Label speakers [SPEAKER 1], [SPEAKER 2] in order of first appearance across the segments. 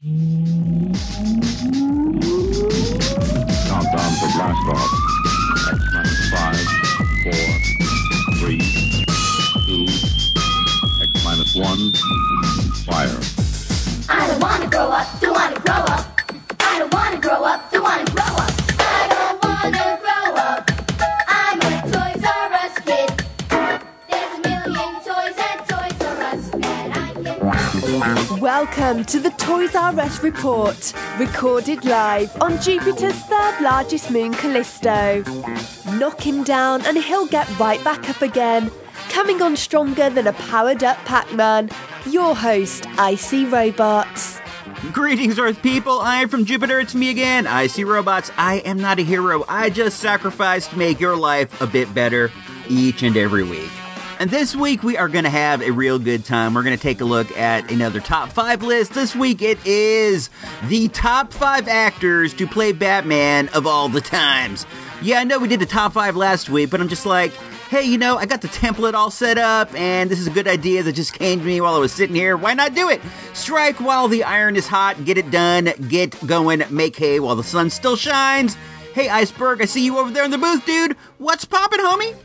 [SPEAKER 1] Countdown to blast off. X minus five, four, three, two, X minus one, fire.
[SPEAKER 2] I don't wanna grow up, don't wanna grow up. I don't wanna grow up, don't
[SPEAKER 3] Welcome to the Toys R Us report, recorded live on Jupiter's third largest moon, Callisto. Knock him down and he'll get right back up again, coming on stronger than a powered up Pac Man. Your host, Icy Robots.
[SPEAKER 4] Greetings, Earth people. I am from Jupiter. It's me again. I see robots. I am not a hero. I just sacrifice to make your life a bit better each and every week. And this week we are going to have a real good time. We're going to take a look at another top five list. This week it is the top five actors to play Batman of all the times. Yeah, I know we did the top five last week, but I'm just like, hey, you know, I got the template all set up, and this is a good idea that just came to me while I was sitting here. Why not do it? Strike while the iron is hot, get it done, get going, make hay while the sun still shines. Hey, Iceberg, I see you over there in the booth, dude. What's poppin', homie?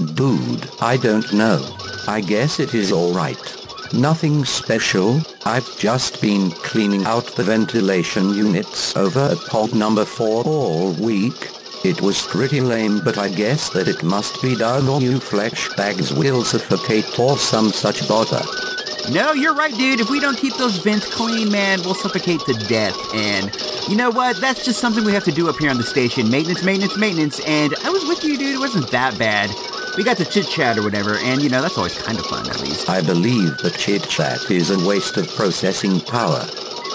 [SPEAKER 5] Dude, I don't know. I guess it is alright. Nothing special, I've just been cleaning out the ventilation units over at pod number 4 all week. It was pretty lame but I guess that it must be done or you flesh bags will suffocate or some such bother.
[SPEAKER 4] No, you're right, dude. If we don't keep those vents clean, man, we'll suffocate to death. And you know what? That's just something we have to do up here on the station. Maintenance, maintenance, maintenance. And I was with you, dude. It wasn't that bad. We got to chit chat or whatever, and you know, that's always kind of fun, at least.
[SPEAKER 5] I believe the chit chat is a waste of processing power.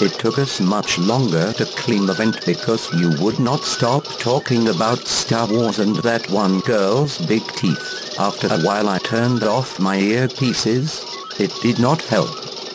[SPEAKER 5] It took us much longer to clean the vent because you would not stop talking about Star Wars and that one girl's big teeth. After a while I turned off my earpieces. It did not help.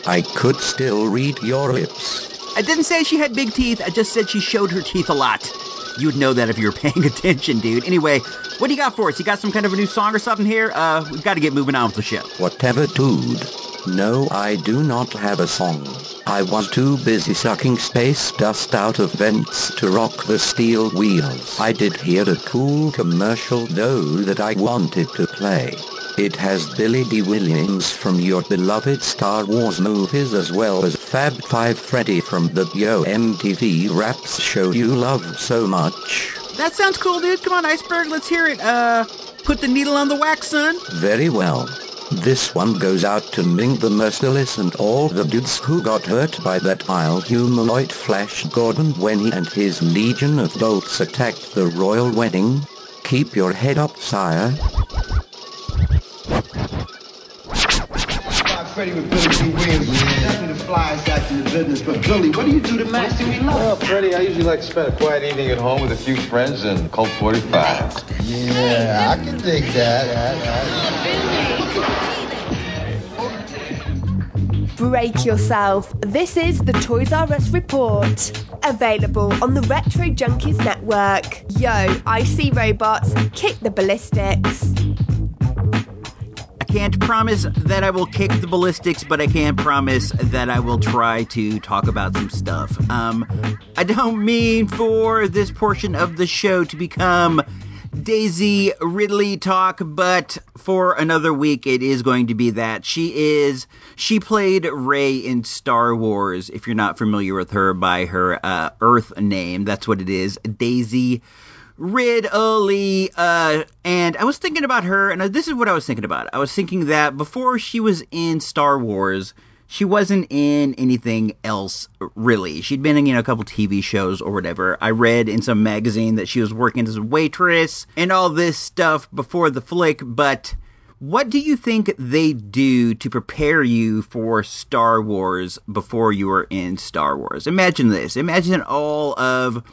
[SPEAKER 5] I could still read your lips.
[SPEAKER 4] I didn't say she had big teeth, I just said she showed her teeth a lot. You would know that if you were paying attention, dude. Anyway, what do you got for us? You got some kind of a new song or something here? Uh, we've got to get moving on with the show.
[SPEAKER 5] Whatever dude. No, I do not have a song. I was too busy sucking space dust out of vents to rock the steel wheels. I did hear a cool commercial though that I wanted to play. It has Billy Dee Williams from your beloved Star Wars movies as well as Fab Five Freddy from the Yo MTV Raps show you love so much.
[SPEAKER 4] That sounds cool, dude. Come on, Iceberg, let's hear it. Uh, put the needle on the wax, son.
[SPEAKER 5] Very well. This one goes out to Ming the Merciless and all the dudes who got hurt by that vile humanoid Flash Gordon when he and his legion of bolts attacked the royal wedding. Keep your head up, sire.
[SPEAKER 6] Freddie with Billy Dee Williams. Nothing to fly us out to the business. But Billy, what do you do to Master We
[SPEAKER 7] Well, Freddie, I usually like to spend a quiet evening at home with a few friends and Colt 45.
[SPEAKER 6] Yeah, I can dig that.
[SPEAKER 3] Break yourself. This is the Toys R Us report. Available on the Retro Junkies network. Yo, Icy Robots, kick the ballistics.
[SPEAKER 4] Can't promise that I will kick the ballistics, but I can promise that I will try to talk about some stuff. Um, I don't mean for this portion of the show to become Daisy Ridley talk, but for another week it is going to be that. She is, she played Rey in Star Wars, if you're not familiar with her by her uh, Earth name. That's what it is, Daisy Ridley. Uh, and I was thinking about her, and this is what I was thinking about. I was thinking that before she was in Star Wars, she wasn't in anything else really. She'd been in you know a couple TV shows or whatever. I read in some magazine that she was working as a waitress and all this stuff before the flick, but what do you think they do to prepare you for Star Wars before you are in Star Wars? Imagine this. Imagine all of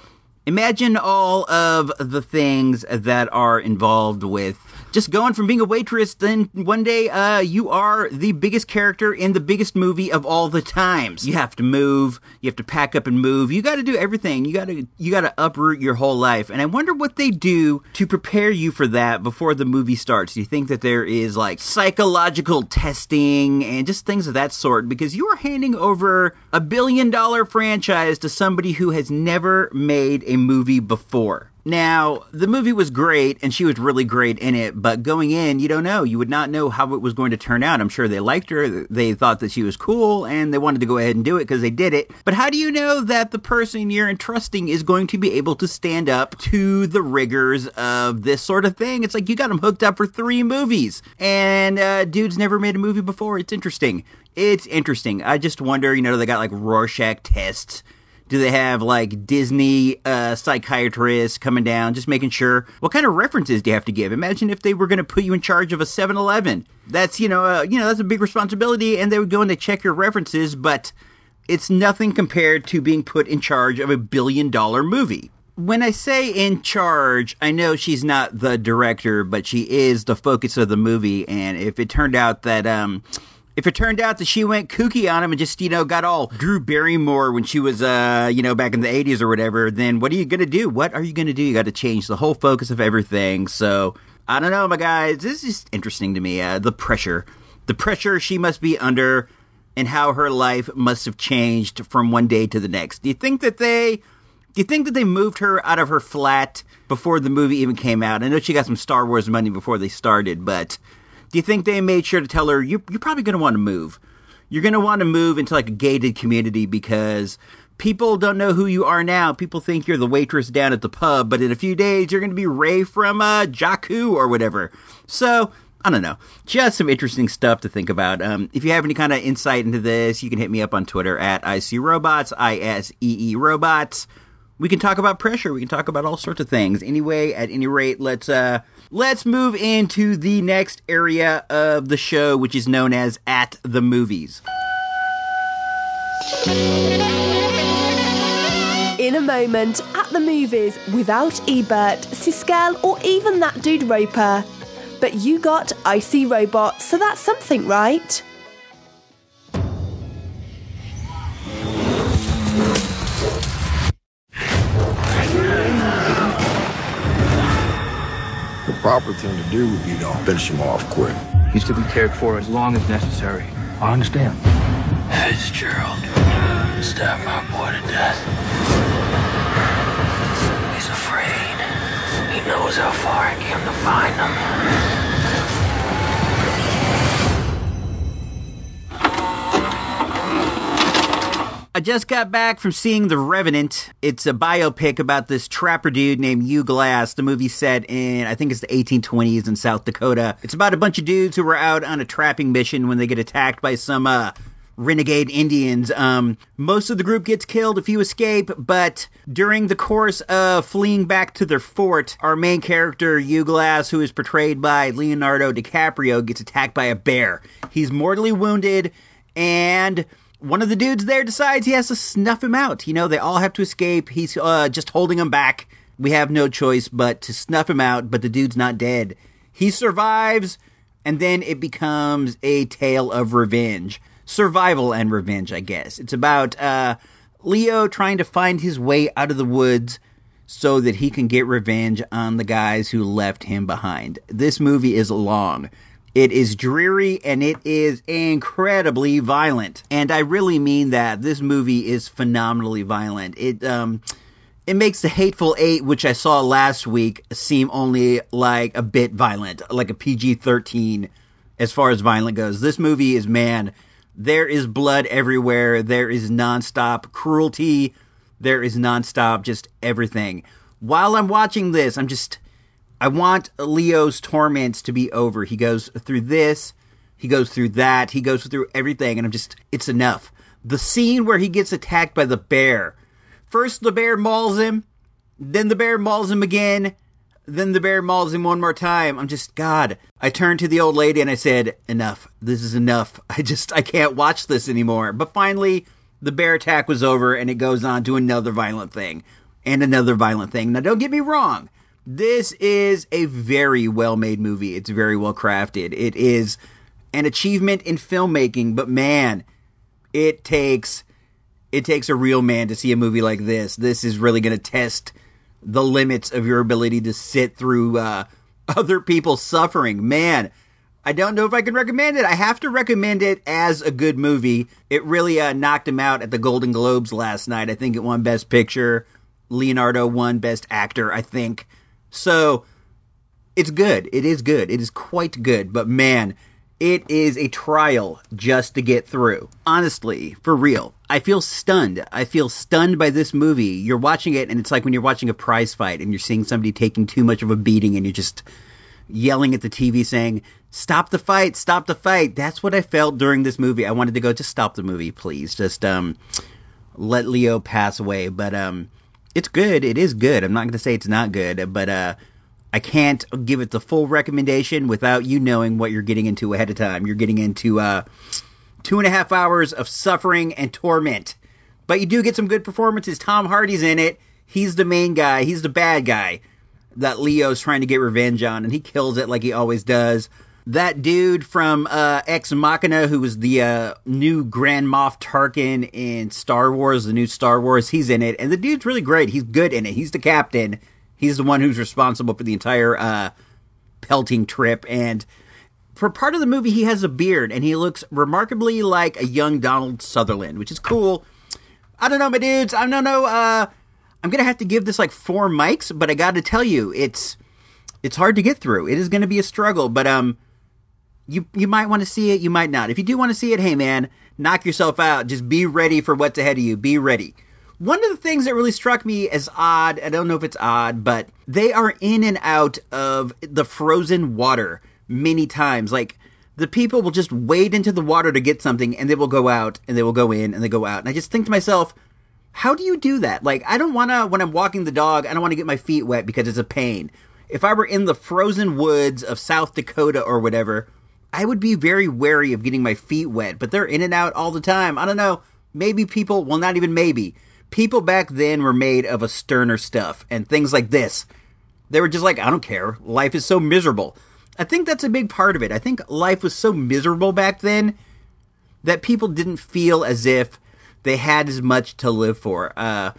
[SPEAKER 4] Imagine all of the things that are involved with just going from being a waitress, then one day uh, you are the biggest character in the biggest movie of all the times. You have to move, you have to pack up and move. You got to do everything. You got to you got to uproot your whole life. And I wonder what they do to prepare you for that before the movie starts. Do you think that there is like psychological testing and just things of that sort? Because you are handing over a billion dollar franchise to somebody who has never made a movie before. Now, the movie was great and she was really great in it, but going in, you don't know. You would not know how it was going to turn out. I'm sure they liked her, they thought that she was cool, and they wanted to go ahead and do it because they did it. But how do you know that the person you're entrusting is going to be able to stand up to the rigors of this sort of thing? It's like you got them hooked up for three movies, and uh, dude's never made a movie before. It's interesting. It's interesting. I just wonder, you know, they got like Rorschach tests do they have like Disney uh, psychiatrists coming down, just making sure? What kind of references do you have to give? Imagine if they were going to put you in charge of a 7-Eleven. That's you know, uh, you know, that's a big responsibility, and they would go in to check your references, but it's nothing compared to being put in charge of a billion dollar movie. When I say in charge, I know she's not the director, but she is the focus of the movie. And if it turned out that um, if it turned out that she went kooky on him and just, you know, got all Drew Barrymore when she was, uh, you know, back in the 80s or whatever, then what are you going to do? What are you going to do? You got to change the whole focus of everything. So, I don't know, my guys. This is interesting to me. Uh, the pressure. The pressure she must be under and how her life must have changed from one day to the next. Do you think that they. Do you think that they moved her out of her flat before the movie even came out? I know she got some Star Wars money before they started, but do you think they made sure to tell her you, you're probably going to want to move? You're going to want to move into like a gated community because people don't know who you are now. People think you're the waitress down at the pub, but in a few days you're going to be Rey from uh, or whatever. So I don't know. Just some interesting stuff to think about. Um, if you have any kind of insight into this, you can hit me up on Twitter at IC I S E E Robots. We can talk about pressure. We can talk about all sorts of things. Anyway, at any rate, let's uh, let's move into the next area of the show, which is known as At the Movies.
[SPEAKER 3] In a moment, at the movies, without Ebert, Siskel, or even that dude Roeper. But you got Icy Robot, so that's something, right?
[SPEAKER 8] Proper thing to do would be to finish him off quick.
[SPEAKER 9] He's to be cared for as long as necessary.
[SPEAKER 8] I understand.
[SPEAKER 9] Fitzgerald stabbed my boy to death. He's afraid. He knows how far I came to find him.
[SPEAKER 4] I just got back from seeing The Revenant. It's a biopic about this trapper dude named Hugh Glass. The movie set in, I think it's the 1820s in South Dakota. It's about a bunch of dudes who were out on a trapping mission when they get attacked by some, uh, renegade Indians. Um, most of the group gets killed, a few escape, but during the course of fleeing back to their fort, our main character, Hugh Glass, who is portrayed by Leonardo DiCaprio, gets attacked by a bear. He's mortally wounded, and one of the dudes there decides he has to snuff him out. You know, they all have to escape. He's uh, just holding him back. We have no choice but to snuff him out, but the dude's not dead. He survives, and then it becomes a tale of revenge. Survival and revenge, I guess. It's about uh, Leo trying to find his way out of the woods so that he can get revenge on the guys who left him behind. This movie is long. It is dreary and it is incredibly violent. And I really mean that. This movie is phenomenally violent. It um it makes the Hateful Eight, which I saw last week, seem only like a bit violent, like a PG 13 as far as violent goes. This movie is, man, there is blood everywhere. There is nonstop cruelty. There is nonstop just everything. While I'm watching this, I'm just, I want Leo's torments to be over. He goes through this, he goes through that, he goes through everything, and I'm just, it's enough. The scene where he gets attacked by the bear. First, the bear mauls him, then the bear mauls him again, then the bear mauls him one more time. I'm just, God. I turned to the old lady and I said, Enough. This is enough. I just, I can't watch this anymore. But finally, the bear attack was over and it goes on to another violent thing and another violent thing. Now, don't get me wrong. This is a very well made movie. It's very well crafted. It is an achievement in filmmaking, but man, it takes it takes a real man to see a movie like this. This is really going to test the limits of your ability to sit through uh, other people's suffering. Man, I don't know if I can recommend it. I have to recommend it as a good movie. It really uh, knocked him out at the Golden Globes last night. I think it won Best Picture. Leonardo won Best Actor, I think. So it's good. It is good. It is quite good. But man, it is a trial just to get through. Honestly, for real. I feel stunned. I feel stunned by this movie. You're watching it, and it's like when you're watching a prize fight and you're seeing somebody taking too much of a beating and you're just yelling at the TV saying, Stop the fight, stop the fight. That's what I felt during this movie. I wanted to go, just stop the movie, please. Just um let Leo pass away. But um it's good. It is good. I'm not gonna say it's not good, but uh I can't give it the full recommendation without you knowing what you're getting into ahead of time. You're getting into uh, two and a half hours of suffering and torment. But you do get some good performances. Tom Hardy's in it. He's the main guy. He's the bad guy that Leo's trying to get revenge on, and he kills it like he always does. That dude from uh, Ex Machina, who was the uh, new Grand Moff Tarkin in Star Wars, the new Star Wars, he's in it, and the dude's really great. He's good in it. He's the captain He's the one who's responsible for the entire uh, pelting trip. And for part of the movie, he has a beard and he looks remarkably like a young Donald Sutherland, which is cool. I don't know, my dudes. I don't know. Uh, I'm gonna have to give this like four mics, but I got to tell you, it's it's hard to get through. It is to be a struggle, but um, you you might want to see it. You might not. If you do want to see it, hey man, knock yourself out. Just be ready for what's ahead of you. Be ready. One of the things that really struck me as odd, I don't know if it's odd, but they are in and out of the frozen water many times. Like, the people will just wade into the water to get something and they will go out and they will go in and they go out. And I just think to myself, how do you do that? Like, I don't want to, when I'm walking the dog, I don't want to get my feet wet because it's a pain. If I were in the frozen woods of South Dakota or whatever, I would be very wary of getting my feet wet, but they're in and out all the time. I don't know. Maybe people, well, not even maybe people back then were made of a sterner stuff and things like this. They were just like, I don't care. Life is so miserable. I think that's a big part of it. I think life was so miserable back then that people didn't feel as if they had as much to live for. Uh,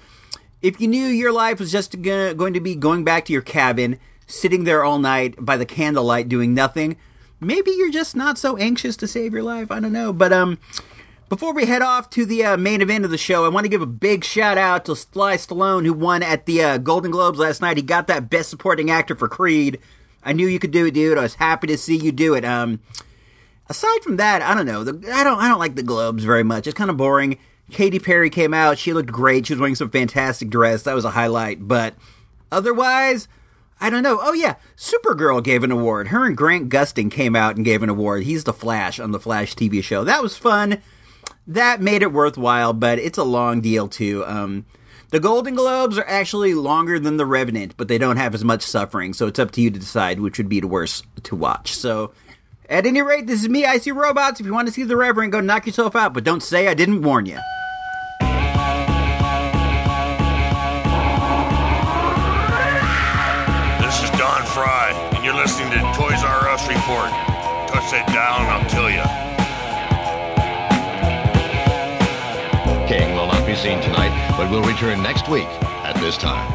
[SPEAKER 4] if you knew your life was just gonna, going to be going back to your cabin, sitting there all night by the candlelight doing nothing, maybe you're just not so anxious to save your life. I don't know. But, um, before we head off to the uh, main event of the show, I want to give a big shout out to Sly Stallone, who won at the uh, Golden Globes last night. He got that Best Supporting Actor for Creed. I knew you could do it, dude. I was happy to see you do it. Um, aside from that, I don't know. The, I don't. I don't like the Globes very much. It's kind of boring. Katy Perry came out. She looked great. She was wearing some fantastic dress. That was a highlight. But otherwise, I don't know. Oh yeah, Supergirl gave an award. Her and Grant Gustin came out and gave an award. He's the Flash on the Flash TV show. That was fun that made it worthwhile, but it's a long deal too. Um, the Golden Globes are actually longer than The Revenant, but they don't have as much suffering, so it's up to you to decide which would be the worst to watch. So, at any rate, this is me, I See Robots. If you want to see The Revenant, go knock yourself out, but don't say I didn't warn you.
[SPEAKER 10] Toys Report. Touch that down, I'll kill you.
[SPEAKER 11] King will not be seen tonight, but will return next week at this time.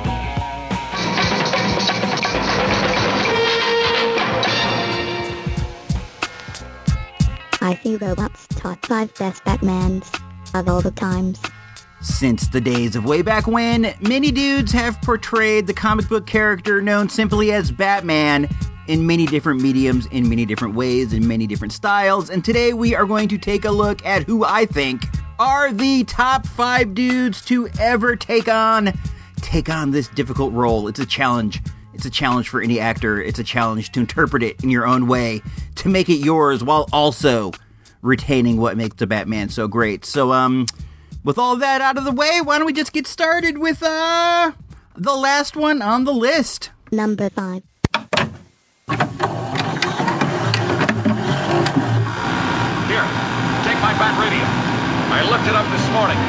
[SPEAKER 12] I see robots top five best Batmans of all the times.
[SPEAKER 4] Since the days of way back when, many dudes have portrayed the comic book character known simply as Batman in many different mediums, in many different ways, in many different styles. And today we are going to take a look at who I think are the top five dudes to ever take on take on this difficult role. It's a challenge. It's a challenge for any actor. It's a challenge to interpret it in your own way, to make it yours while also retaining what makes the Batman so great. So, um, with all that out of the way, why don't we just get started with, uh, the last one on the list?
[SPEAKER 12] Number five.
[SPEAKER 13] Here, take my bat radio. I looked it up this morning.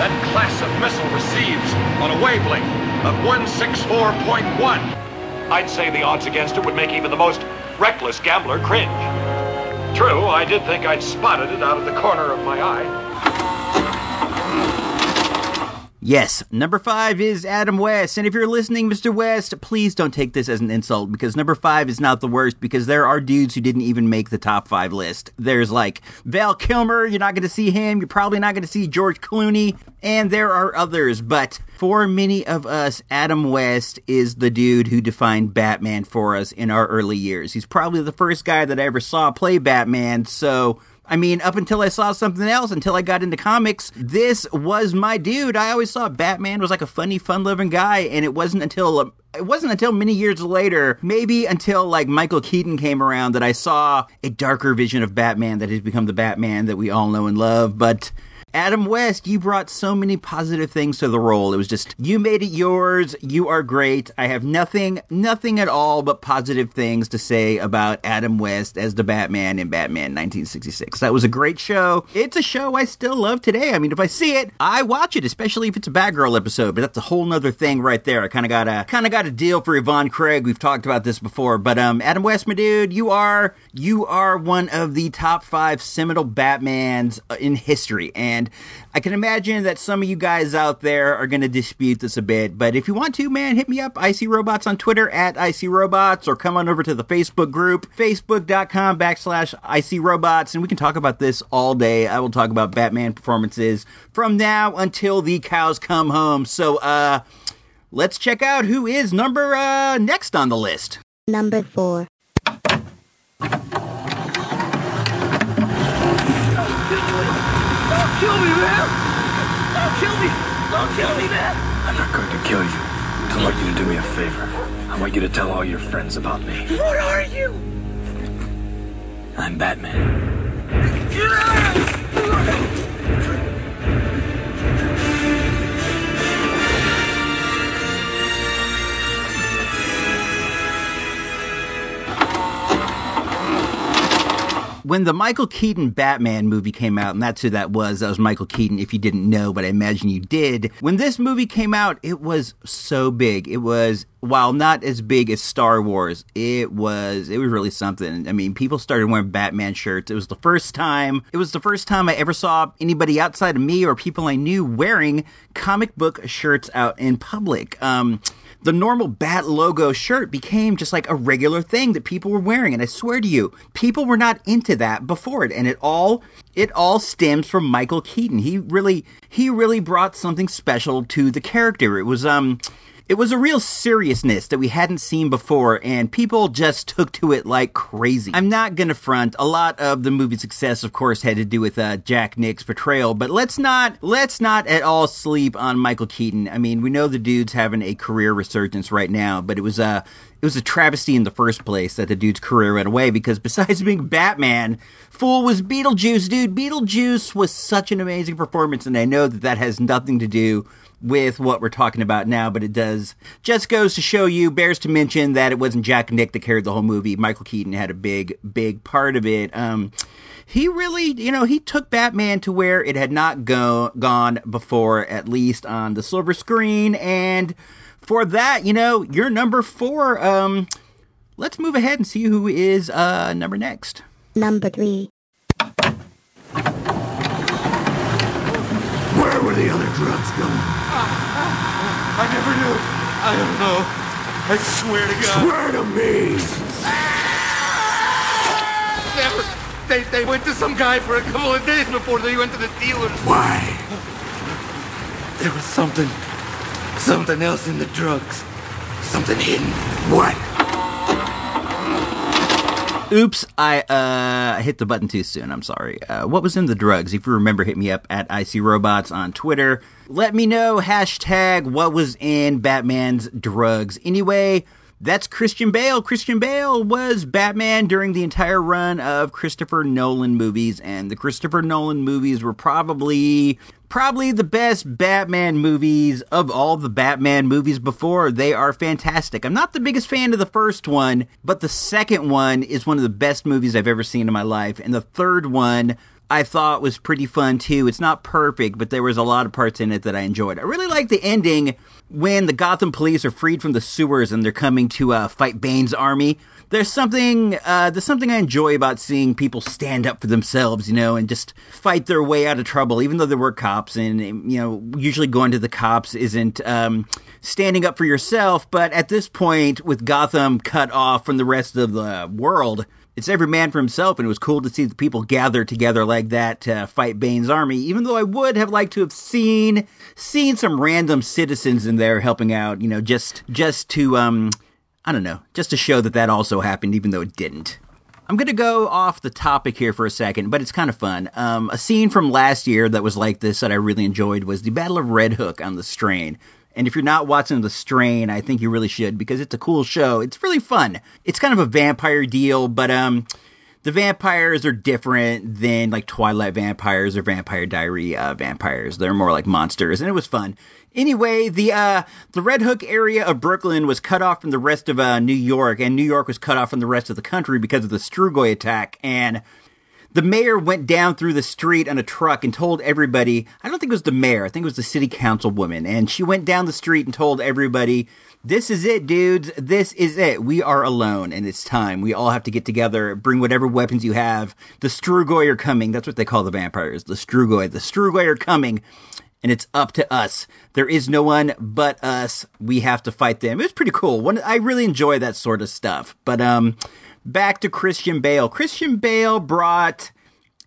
[SPEAKER 13] That class of missile receives on a wavelength of 164.1. I'd say the odds against it would make even the most reckless gambler cringe. True, I did think I'd spotted it out of the corner of my eye.
[SPEAKER 4] Yes, number five is Adam West. And if you're listening, Mr. West, please don't take this as an insult because number five is not the worst because there are dudes who didn't even make the top five list. There's like Val Kilmer, you're not going to see him. You're probably not going to see George Clooney. And there are others, but for many of us, Adam West is the dude who defined Batman for us in our early years. He's probably the first guy that I ever saw play Batman, so I mean, up until I saw something else, until I got into comics, this was my dude. I always thought Batman was like a funny, fun-loving guy, and it wasn't until um, it wasn't until many years later, maybe until like Michael Keaton came around, that I saw a darker vision of Batman that has become the Batman that we all know and love. But Adam West, you brought so many positive things to the role. It was just, you made it yours. You are great. I have nothing, nothing at all but positive things to say about Adam West as the Batman in Batman 1966. That was a great show. It's a show I still love today. I mean, if I see it, I watch it, especially if it's a Batgirl episode, but that's a whole nother thing right there. I kind of got a, kind of got a deal for Yvonne Craig. We've talked about this before, but, um, Adam West, my dude, you are, you are one of the top five seminal Batmans in history. And I can imagine that some of you guys out there are going to dispute this a bit, but if you want to, man, hit me up, IC Robots on Twitter at IC Robots, or come on over to the Facebook group, facebook.com backslash IC Robots, and we can talk about this all day. I will talk about Batman performances from now until the cows come home. So, uh, let's check out who is number, uh, next on the list.
[SPEAKER 12] Number four.
[SPEAKER 9] Kill me, man! Don't kill me! Don't kill me, man!
[SPEAKER 14] I'm not going to kill you. I want you to do me a favor. I want you to tell all your friends about me.
[SPEAKER 9] What are you?
[SPEAKER 14] I'm Batman.
[SPEAKER 4] When the Michael Keaton Batman movie came out, and that's who that was, that was Michael Keaton, if you didn't know, but I imagine you did. When this movie came out, it was so big. It was, while not as big as Star Wars, it was, it was really something. I mean, people started wearing Batman shirts. It was the first time, it was the first time I ever saw anybody outside of me or people I knew wearing comic book shirts out in public. Um, the normal bat logo shirt became just like a regular thing that people were wearing and i swear to you people were not into that before it and it all it all stems from michael keaton. He really he really brought something special to the character. It was um it was a real seriousness that we hadn't seen before, and people just took to it like crazy. I'm not gonna front. A lot of the movie's success, of course, had to do with uh, Jack Nick's portrayal, but let's not let's not at all sleep on Michael Keaton. I mean, we know the dude's having a career resurgence right now, but it was a it was a travesty in the first place that the dude's career went away because besides being Batman, Fool was Beetlejuice, dude. Beetlejuice was such an amazing performance, and I know that that has nothing to do with what we're talking about now, but it does just goes to show you, bears to mention that it wasn't Jack Nick that carried the whole movie. Michael Keaton had a big, big part of it. Um, he really, you know, he took Batman to where it had not go, gone before, at least on the silver screen. And for that, you know, you're number four. Um, let's move ahead and see who is uh, number next.
[SPEAKER 12] Number three.
[SPEAKER 8] Where were the other drugs going?
[SPEAKER 9] I never knew. I don't know. I swear to God.
[SPEAKER 8] Swear to me!
[SPEAKER 9] Never. They, they went to some guy for a couple of days before they went to the dealer.
[SPEAKER 8] Why?
[SPEAKER 9] There was something. Something else in the drugs. Something hidden.
[SPEAKER 8] What?
[SPEAKER 4] Oops, I uh hit the button too soon. I'm sorry. Uh, what was in the drugs? If you remember, hit me up at IC Robots on Twitter. Let me know. Hashtag what was in Batman's drugs. Anyway, that's Christian Bale. Christian Bale was Batman during the entire run of Christopher Nolan movies, and the Christopher Nolan movies were probably probably the best Batman movies of all the Batman movies before. They are fantastic. I'm not the biggest fan of the first one, but the second one is one of the best movies I've ever seen in my life, and the third one I thought was pretty fun too. It's not perfect, but there was a lot of parts in it that I enjoyed. I really like the ending when the Gotham police are freed from the sewers and they're coming to uh, fight Bane's army. There's something, uh, there's something I enjoy about seeing people stand up for themselves, you know, and just fight their way out of trouble, even though they were cops. And you know, usually going to the cops isn't um, standing up for yourself. But at this point, with Gotham cut off from the rest of the world, it's every man for himself, and it was cool to see the people gather together like that to fight Bane's army. Even though I would have liked to have seen seen some random citizens in there helping out, you know, just just to um, I don't know, just to show that that also happened, even though it didn't. I'm going to go off the topic here for a second, but it's kind of fun. Um, a scene from last year that was like this that I really enjoyed was the Battle of Red Hook on the Strain. And if you're not watching The Strain, I think you really should because it's a cool show. It's really fun. It's kind of a vampire deal, but um, the vampires are different than like Twilight vampires or Vampire Diary uh, vampires. They're more like monsters, and it was fun. Anyway, the uh, the Red Hook area of Brooklyn was cut off from the rest of uh, New York, and New York was cut off from the rest of the country because of the Strigoi attack. And the mayor went down through the street on a truck and told everybody. I don't think it was the mayor. I think it was the city councilwoman, and she went down the street and told everybody, "This is it, dudes. This is it. We are alone, and it's time. We all have to get together. Bring whatever weapons you have. The Strigoi are coming. That's what they call the vampires. The Strigoi. The Strigoi are coming." And it's up to us. There is no one but us. We have to fight them. It was pretty cool. One, I really enjoy that sort of stuff. But um, back to Christian Bale. Christian Bale brought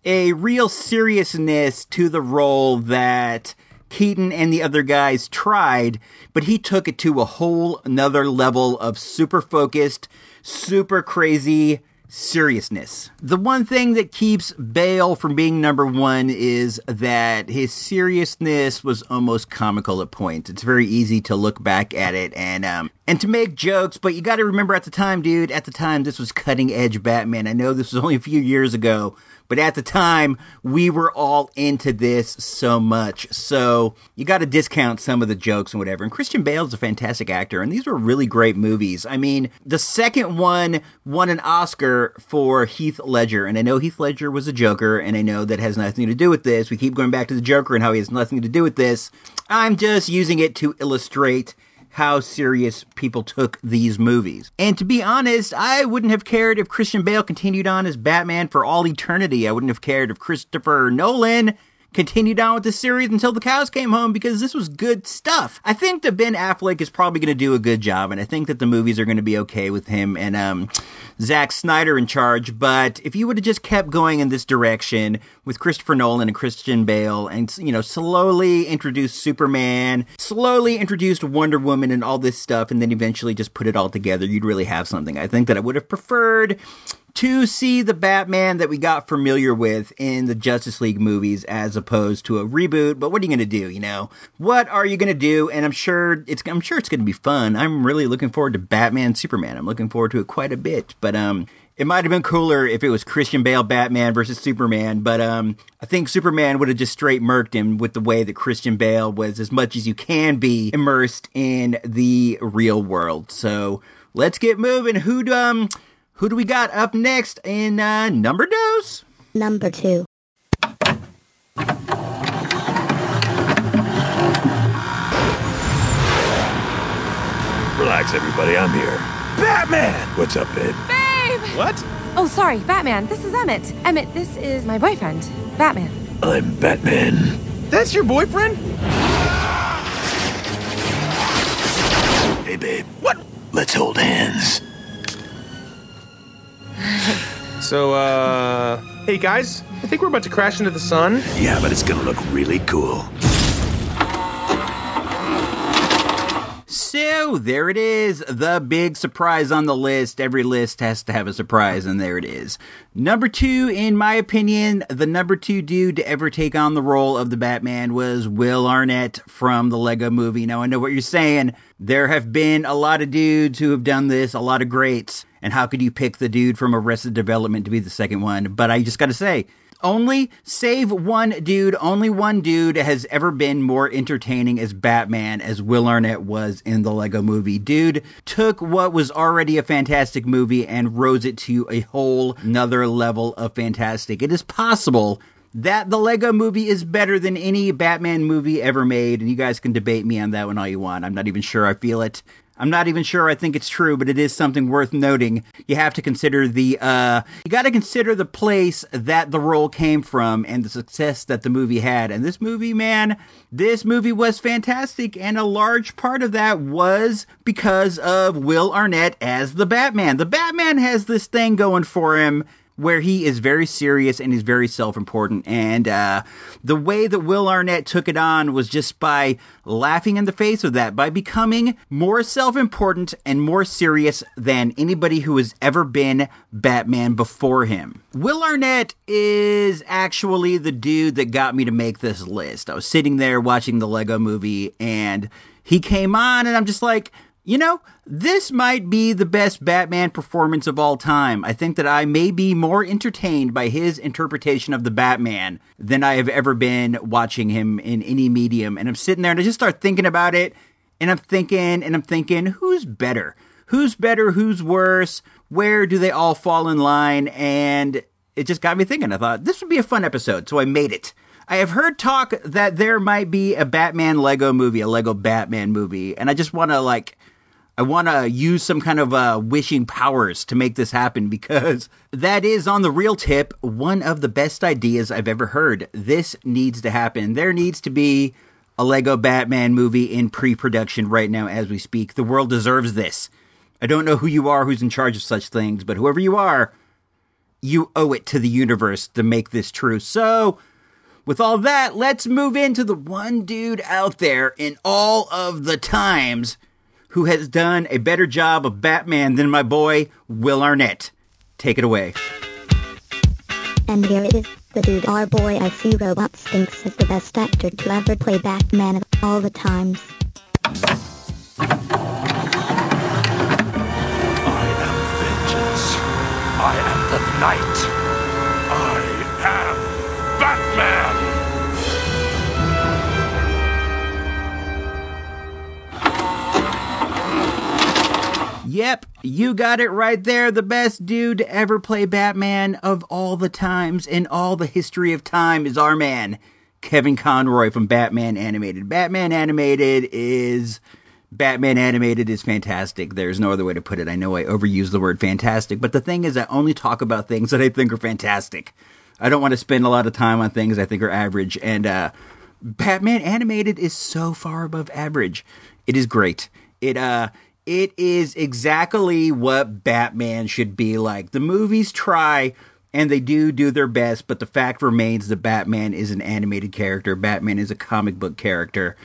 [SPEAKER 4] a real seriousness to the role that Keaton and the other guys tried, but he took it to a whole another level of super focused, super crazy seriousness. The one thing that keeps Bale from being number one is that his seriousness was almost comical at points. It's very easy to look back at it and um and to make jokes, but you got to remember at the time, dude. At the time, this was cutting edge Batman. I know this was only a few years ago, but at the time, we were all into this so much. So you got to discount some of the jokes and whatever. And Christian Bale's a fantastic actor, and these were really great movies. I mean, the second one won an Oscar for Heath Ledger, and I know Heath Ledger was a Joker, and I know that has nothing to do with this. We keep going back to the Joker and how he has nothing to do with this. I'm just using it to illustrate how serious people took these movies. And to be honest, I wouldn't have cared if Christian Bale continued on as Batman for all eternity. I wouldn't have cared if Christopher Nolan continued on with the series until the cows came home because this was good stuff. I think that Ben Affleck is probably going to do a good job, and I think that the movies are going to be okay with him and um, Zack Snyder in charge. But if you would have just kept going in this direction with Christopher Nolan and Christian Bale, and you know, slowly introduced Superman, slowly introduced Wonder Woman, and all this stuff, and then eventually just put it all together, you'd really have something. I think that I would have preferred to see the Batman that we got familiar with in the Justice League movies as opposed to a reboot. But what are you going to do? You know, what are you going to do? And I'm sure it's I'm sure it's going to be fun. I'm really looking forward to Batman Superman. I'm looking forward to it quite a bit. But um, it might have been cooler if it was Christian Bale Batman versus Superman, but um, I think Superman would have just straight murked him with the way that Christian Bale was as much as you can be immersed in the real world. So let's get moving. Who um who do we got up next in uh, number dose?
[SPEAKER 12] Number two.
[SPEAKER 8] Relax, everybody. I'm here.
[SPEAKER 15] Batman!
[SPEAKER 8] What's up, babe?
[SPEAKER 15] Babe!
[SPEAKER 8] What?
[SPEAKER 15] Oh, sorry, Batman. This is Emmett. Emmett, this is my boyfriend, Batman.
[SPEAKER 8] I'm Batman.
[SPEAKER 15] That's your boyfriend?
[SPEAKER 8] Hey, babe. What? Let's hold hands.
[SPEAKER 16] So, uh. Hey, guys. I think we're about to crash into the sun.
[SPEAKER 8] Yeah, but it's gonna look really cool.
[SPEAKER 4] So there it is, the big surprise on the list. Every list has to have a surprise, and there it is. Number two, in my opinion, the number two dude to ever take on the role of the Batman was Will Arnett from the Lego movie. Now, I know what you're saying. There have been a lot of dudes who have done this, a lot of greats. And how could you pick the dude from Arrested Development to be the second one? But I just gotta say, only save one dude, only one dude has ever been more entertaining as Batman as Will Arnett was in the Lego movie. Dude took what was already a fantastic movie and rose it to a whole another level of fantastic. It is possible that the Lego movie is better than any Batman movie ever made, and you guys can debate me on that one all you want. I'm not even sure I feel it. I'm not even sure I think it's true, but it is something worth noting. You have to consider the, uh, you gotta consider the place that the role came from and the success that the movie had. And this movie, man, this movie was fantastic, and a large part of that was because of Will Arnett as the Batman. The Batman has this thing going for him where he is very serious and he's very self-important. And uh, the way that Will Arnett took it on was just by laughing in the face of that, by becoming more self-important and more serious than anybody who has ever been Batman before him. Will Arnett is actually the dude that got me to make this list. I was sitting there watching the Lego movie and he came on and I'm just like, you know, this might be the best Batman performance of all time. I think that I may be more entertained by his interpretation of the Batman than I have ever been watching him in any medium. And I'm sitting there and I just start thinking about it. And I'm thinking and I'm thinking, who's better? Who's better? Who's worse? Where do they all fall in line? And it just got me thinking. I thought this would be a fun episode. So I made it. I have heard talk that there might be a Batman Lego movie, a Lego Batman movie. And I just want to like, I want to use some kind of uh, wishing powers to make this happen because that is on the real tip one of the best ideas I've ever heard. This needs to happen. There needs to be a Lego Batman movie in pre production right now as we speak. The world deserves this. I don't know who you are who's in charge of such things, but whoever you are, you owe it to the universe to make this true. So, with all that, let's move into the one dude out there in all of the times who has done a better job of Batman than my boy, Will Arnett. Take it away.
[SPEAKER 12] And here it is, the dude our boy I see robots thinks is the best actor to ever play Batman of all the times.
[SPEAKER 10] I am vengeance. I am the knight.
[SPEAKER 4] Yep, you got it right there. The best dude to ever play Batman of all the times in all the history of time is our man, Kevin Conroy from Batman Animated. Batman Animated is. Batman Animated is fantastic. There's no other way to put it. I know I overuse the word fantastic, but the thing is, I only talk about things that I think are fantastic. I don't want to spend a lot of time on things I think are average, and uh, Batman Animated is so far above average. It is great. It uh it is exactly what Batman should be like. The movies try and they do do their best, but the fact remains that Batman is an animated character. Batman is a comic book character,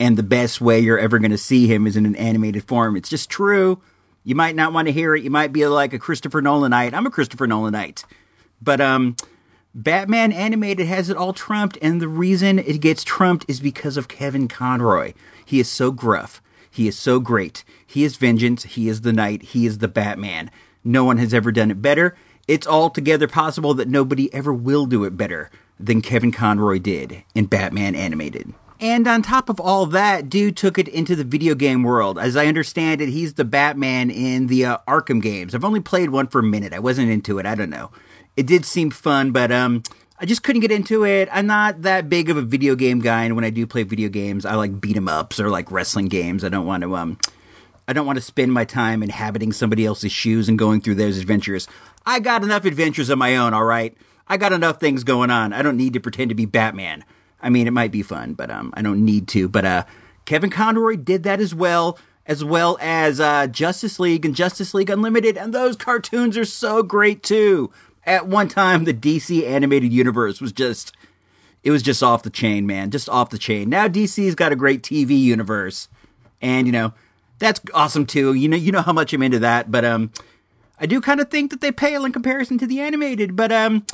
[SPEAKER 4] and the best way you're ever going to see him is in an animated form. It's just true. You might not want to hear it. You might be like a Christopher Nolanite. I'm a Christopher Nolanite. But um Batman animated has it all trumped, and the reason it gets trumped is because of Kevin Conroy. He is so gruff. He is so great. He is vengeance. He is the knight. He is the Batman. No one has ever done it better. It's altogether possible that nobody ever will do it better than Kevin Conroy did in Batman Animated. And on top of all that, dude took it into the video game world. As I understand it, he's the Batman in the uh, Arkham games. I've only played one for a minute. I wasn't into it. I don't know. It did seem fun, but um, I just couldn't get into it. I'm not that big of a video game guy, and when I do play video games, I like beat 'em ups or like wrestling games. I don't want to um, I don't want to spend my time inhabiting somebody else's shoes and going through those adventures. I got enough adventures of my own, all right? I got enough things going on. I don't need to pretend to be Batman. I mean, it might be fun, but um, I don't need to. But uh, Kevin Conroy did that as well, as well as uh, Justice League and Justice League Unlimited, and those cartoons are so great too. At one time, the DC animated universe was just. It was just off the chain, man. Just off the chain. Now DC's got a great TV universe. And, you know, that's awesome too. You know, you know how much I'm into that, but um I do kind of think that they pale in comparison to the animated, but um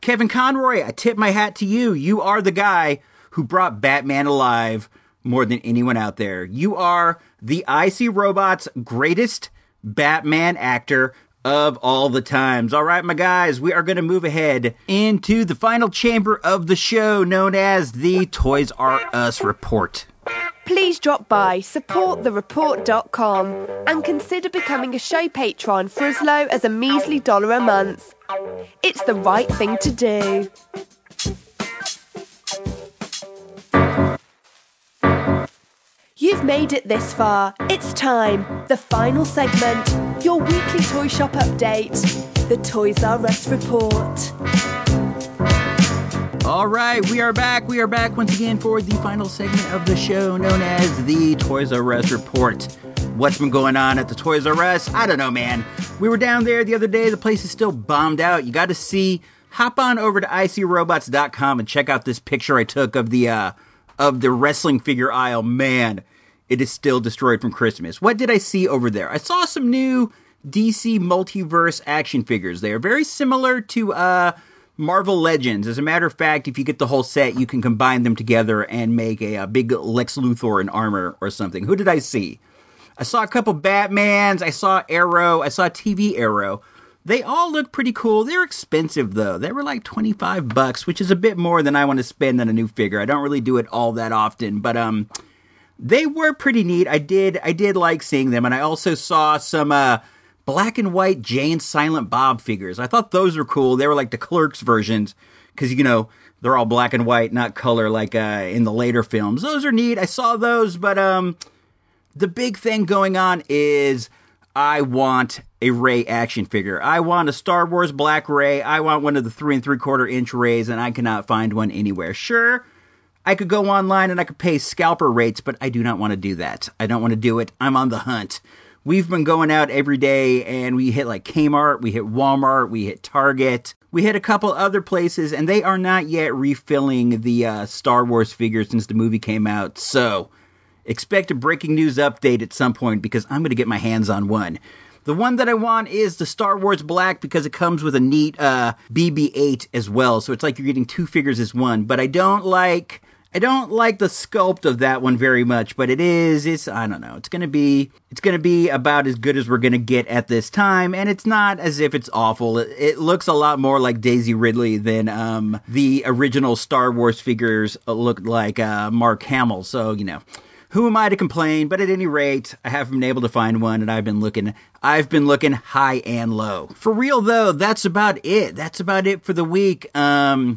[SPEAKER 4] Kevin Conroy, I tip my hat to you. You are the guy who brought Batman alive more than anyone out there. You are the IC Robot's greatest Batman actor of all the times. All right, my guys, we are going to move ahead into the final chamber of the show known as the Toys R Us Report.
[SPEAKER 3] Please drop by supportthereport.com and consider becoming a show patron for as low as a measly dollar a month. It's the right thing to do. You've made it this far. It's time. The final segment. Your weekly toy shop update. The Toys R Us report.
[SPEAKER 4] All right, we are back. We are back once again for the final segment of the show known as the Toys R Us report. What's been going on at the Toys R Us? I don't know, man. We were down there the other day. The place is still bombed out. You got to see. Hop on over to icrobots.com and check out this picture I took of the uh, of the wrestling figure aisle. Man, it is still destroyed from Christmas. What did I see over there? I saw some new DC multiverse action figures. They are very similar to uh, Marvel Legends. As a matter of fact, if you get the whole set, you can combine them together and make a, a big Lex Luthor in armor or something. Who did I see? I saw a couple Batmans. I saw Arrow. I saw TV Arrow. They all look pretty cool. They're expensive though. They were like 25 bucks, which is a bit more than I want to spend on a new figure. I don't really do it all that often, but um they were pretty neat. I did I did like seeing them and I also saw some uh black and white Jay and Silent Bob figures. I thought those were cool. They were like the Clerks versions cuz you know, they're all black and white, not color like uh in the later films. Those are neat. I saw those, but um the big thing going on is I want a Rey action figure. I want a Star Wars Black Rey. I want one of the three and three quarter inch Reys, and I cannot find one anywhere. Sure, I could go online and I could pay scalper rates, but I do not want to do that. I don't want to do it. I'm on the hunt. We've been going out every day and we hit like Kmart, we hit Walmart, we hit Target, we hit a couple other places, and they are not yet refilling the uh, Star Wars figures since the movie came out. So, expect a breaking news update at some point because I'm going to get my hands on one. The one that I want is the Star Wars Black because it comes with a neat uh, BB-8 as well, so it's like you're getting two figures as one. But I don't like I don't like the sculpt of that one very much, but it is it's I don't know. It's going to be it's going to be about as good as we're going to get at this time and it's not as if it's awful. It, it looks a lot more like Daisy Ridley than um, the original Star Wars figures looked like uh, Mark Hamill. So, you know, who am I to complain? But at any rate, I haven't been able to find one and I've been looking, I've been looking high and low. For real though, that's about it. That's about it for the week. Um,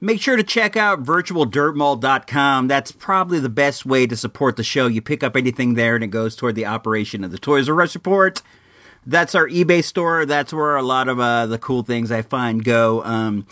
[SPEAKER 4] make sure to check out virtualdirtmall.com. That's probably the best way to support the show. You pick up anything there and it goes toward the operation of the Toys R Us report. That's our eBay store. That's where a lot of uh, the cool things I find go. Um,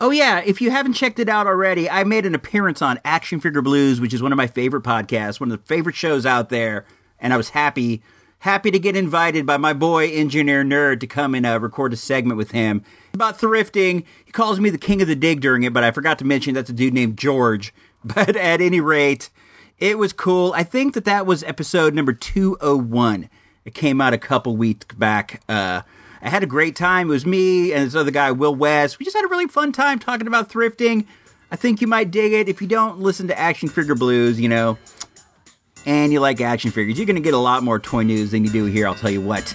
[SPEAKER 4] Oh yeah, if you haven't checked it out already, I made an appearance on Action Figure Blues, which is one of my favorite podcasts, one of the favorite shows out there, and I was happy happy to get invited by my boy Engineer Nerd to come and uh, record a segment with him about thrifting. He calls me the king of the dig during it, but I forgot to mention that's a dude named George. But at any rate, it was cool. I think that that was episode number 201. It came out a couple weeks back. Uh, I had a great time. It was me and this other guy, Will West. We just had a really fun time talking about thrifting. I think you might dig it. If you don't listen to Action Figure Blues, you know, and you like action figures, you're going to get a lot more toy news than you do here. I'll tell you what.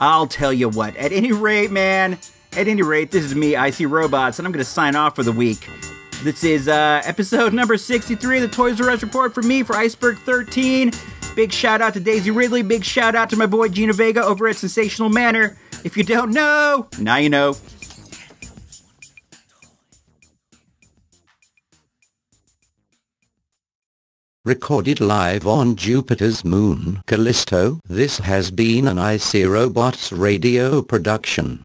[SPEAKER 4] I'll tell you what. At any rate, man, at any rate, this is me, IC Robots, and I'm going to sign off for the week. This is uh, episode number 63 of the Toys R Us Report for me for Iceberg 13. Big shout out to Daisy Ridley. Big shout out to my boy Gina Vega over at Sensational Manor. If you don't know, now you know.
[SPEAKER 5] Recorded live on Jupiter's moon, Callisto. This has been an IC Robots radio production.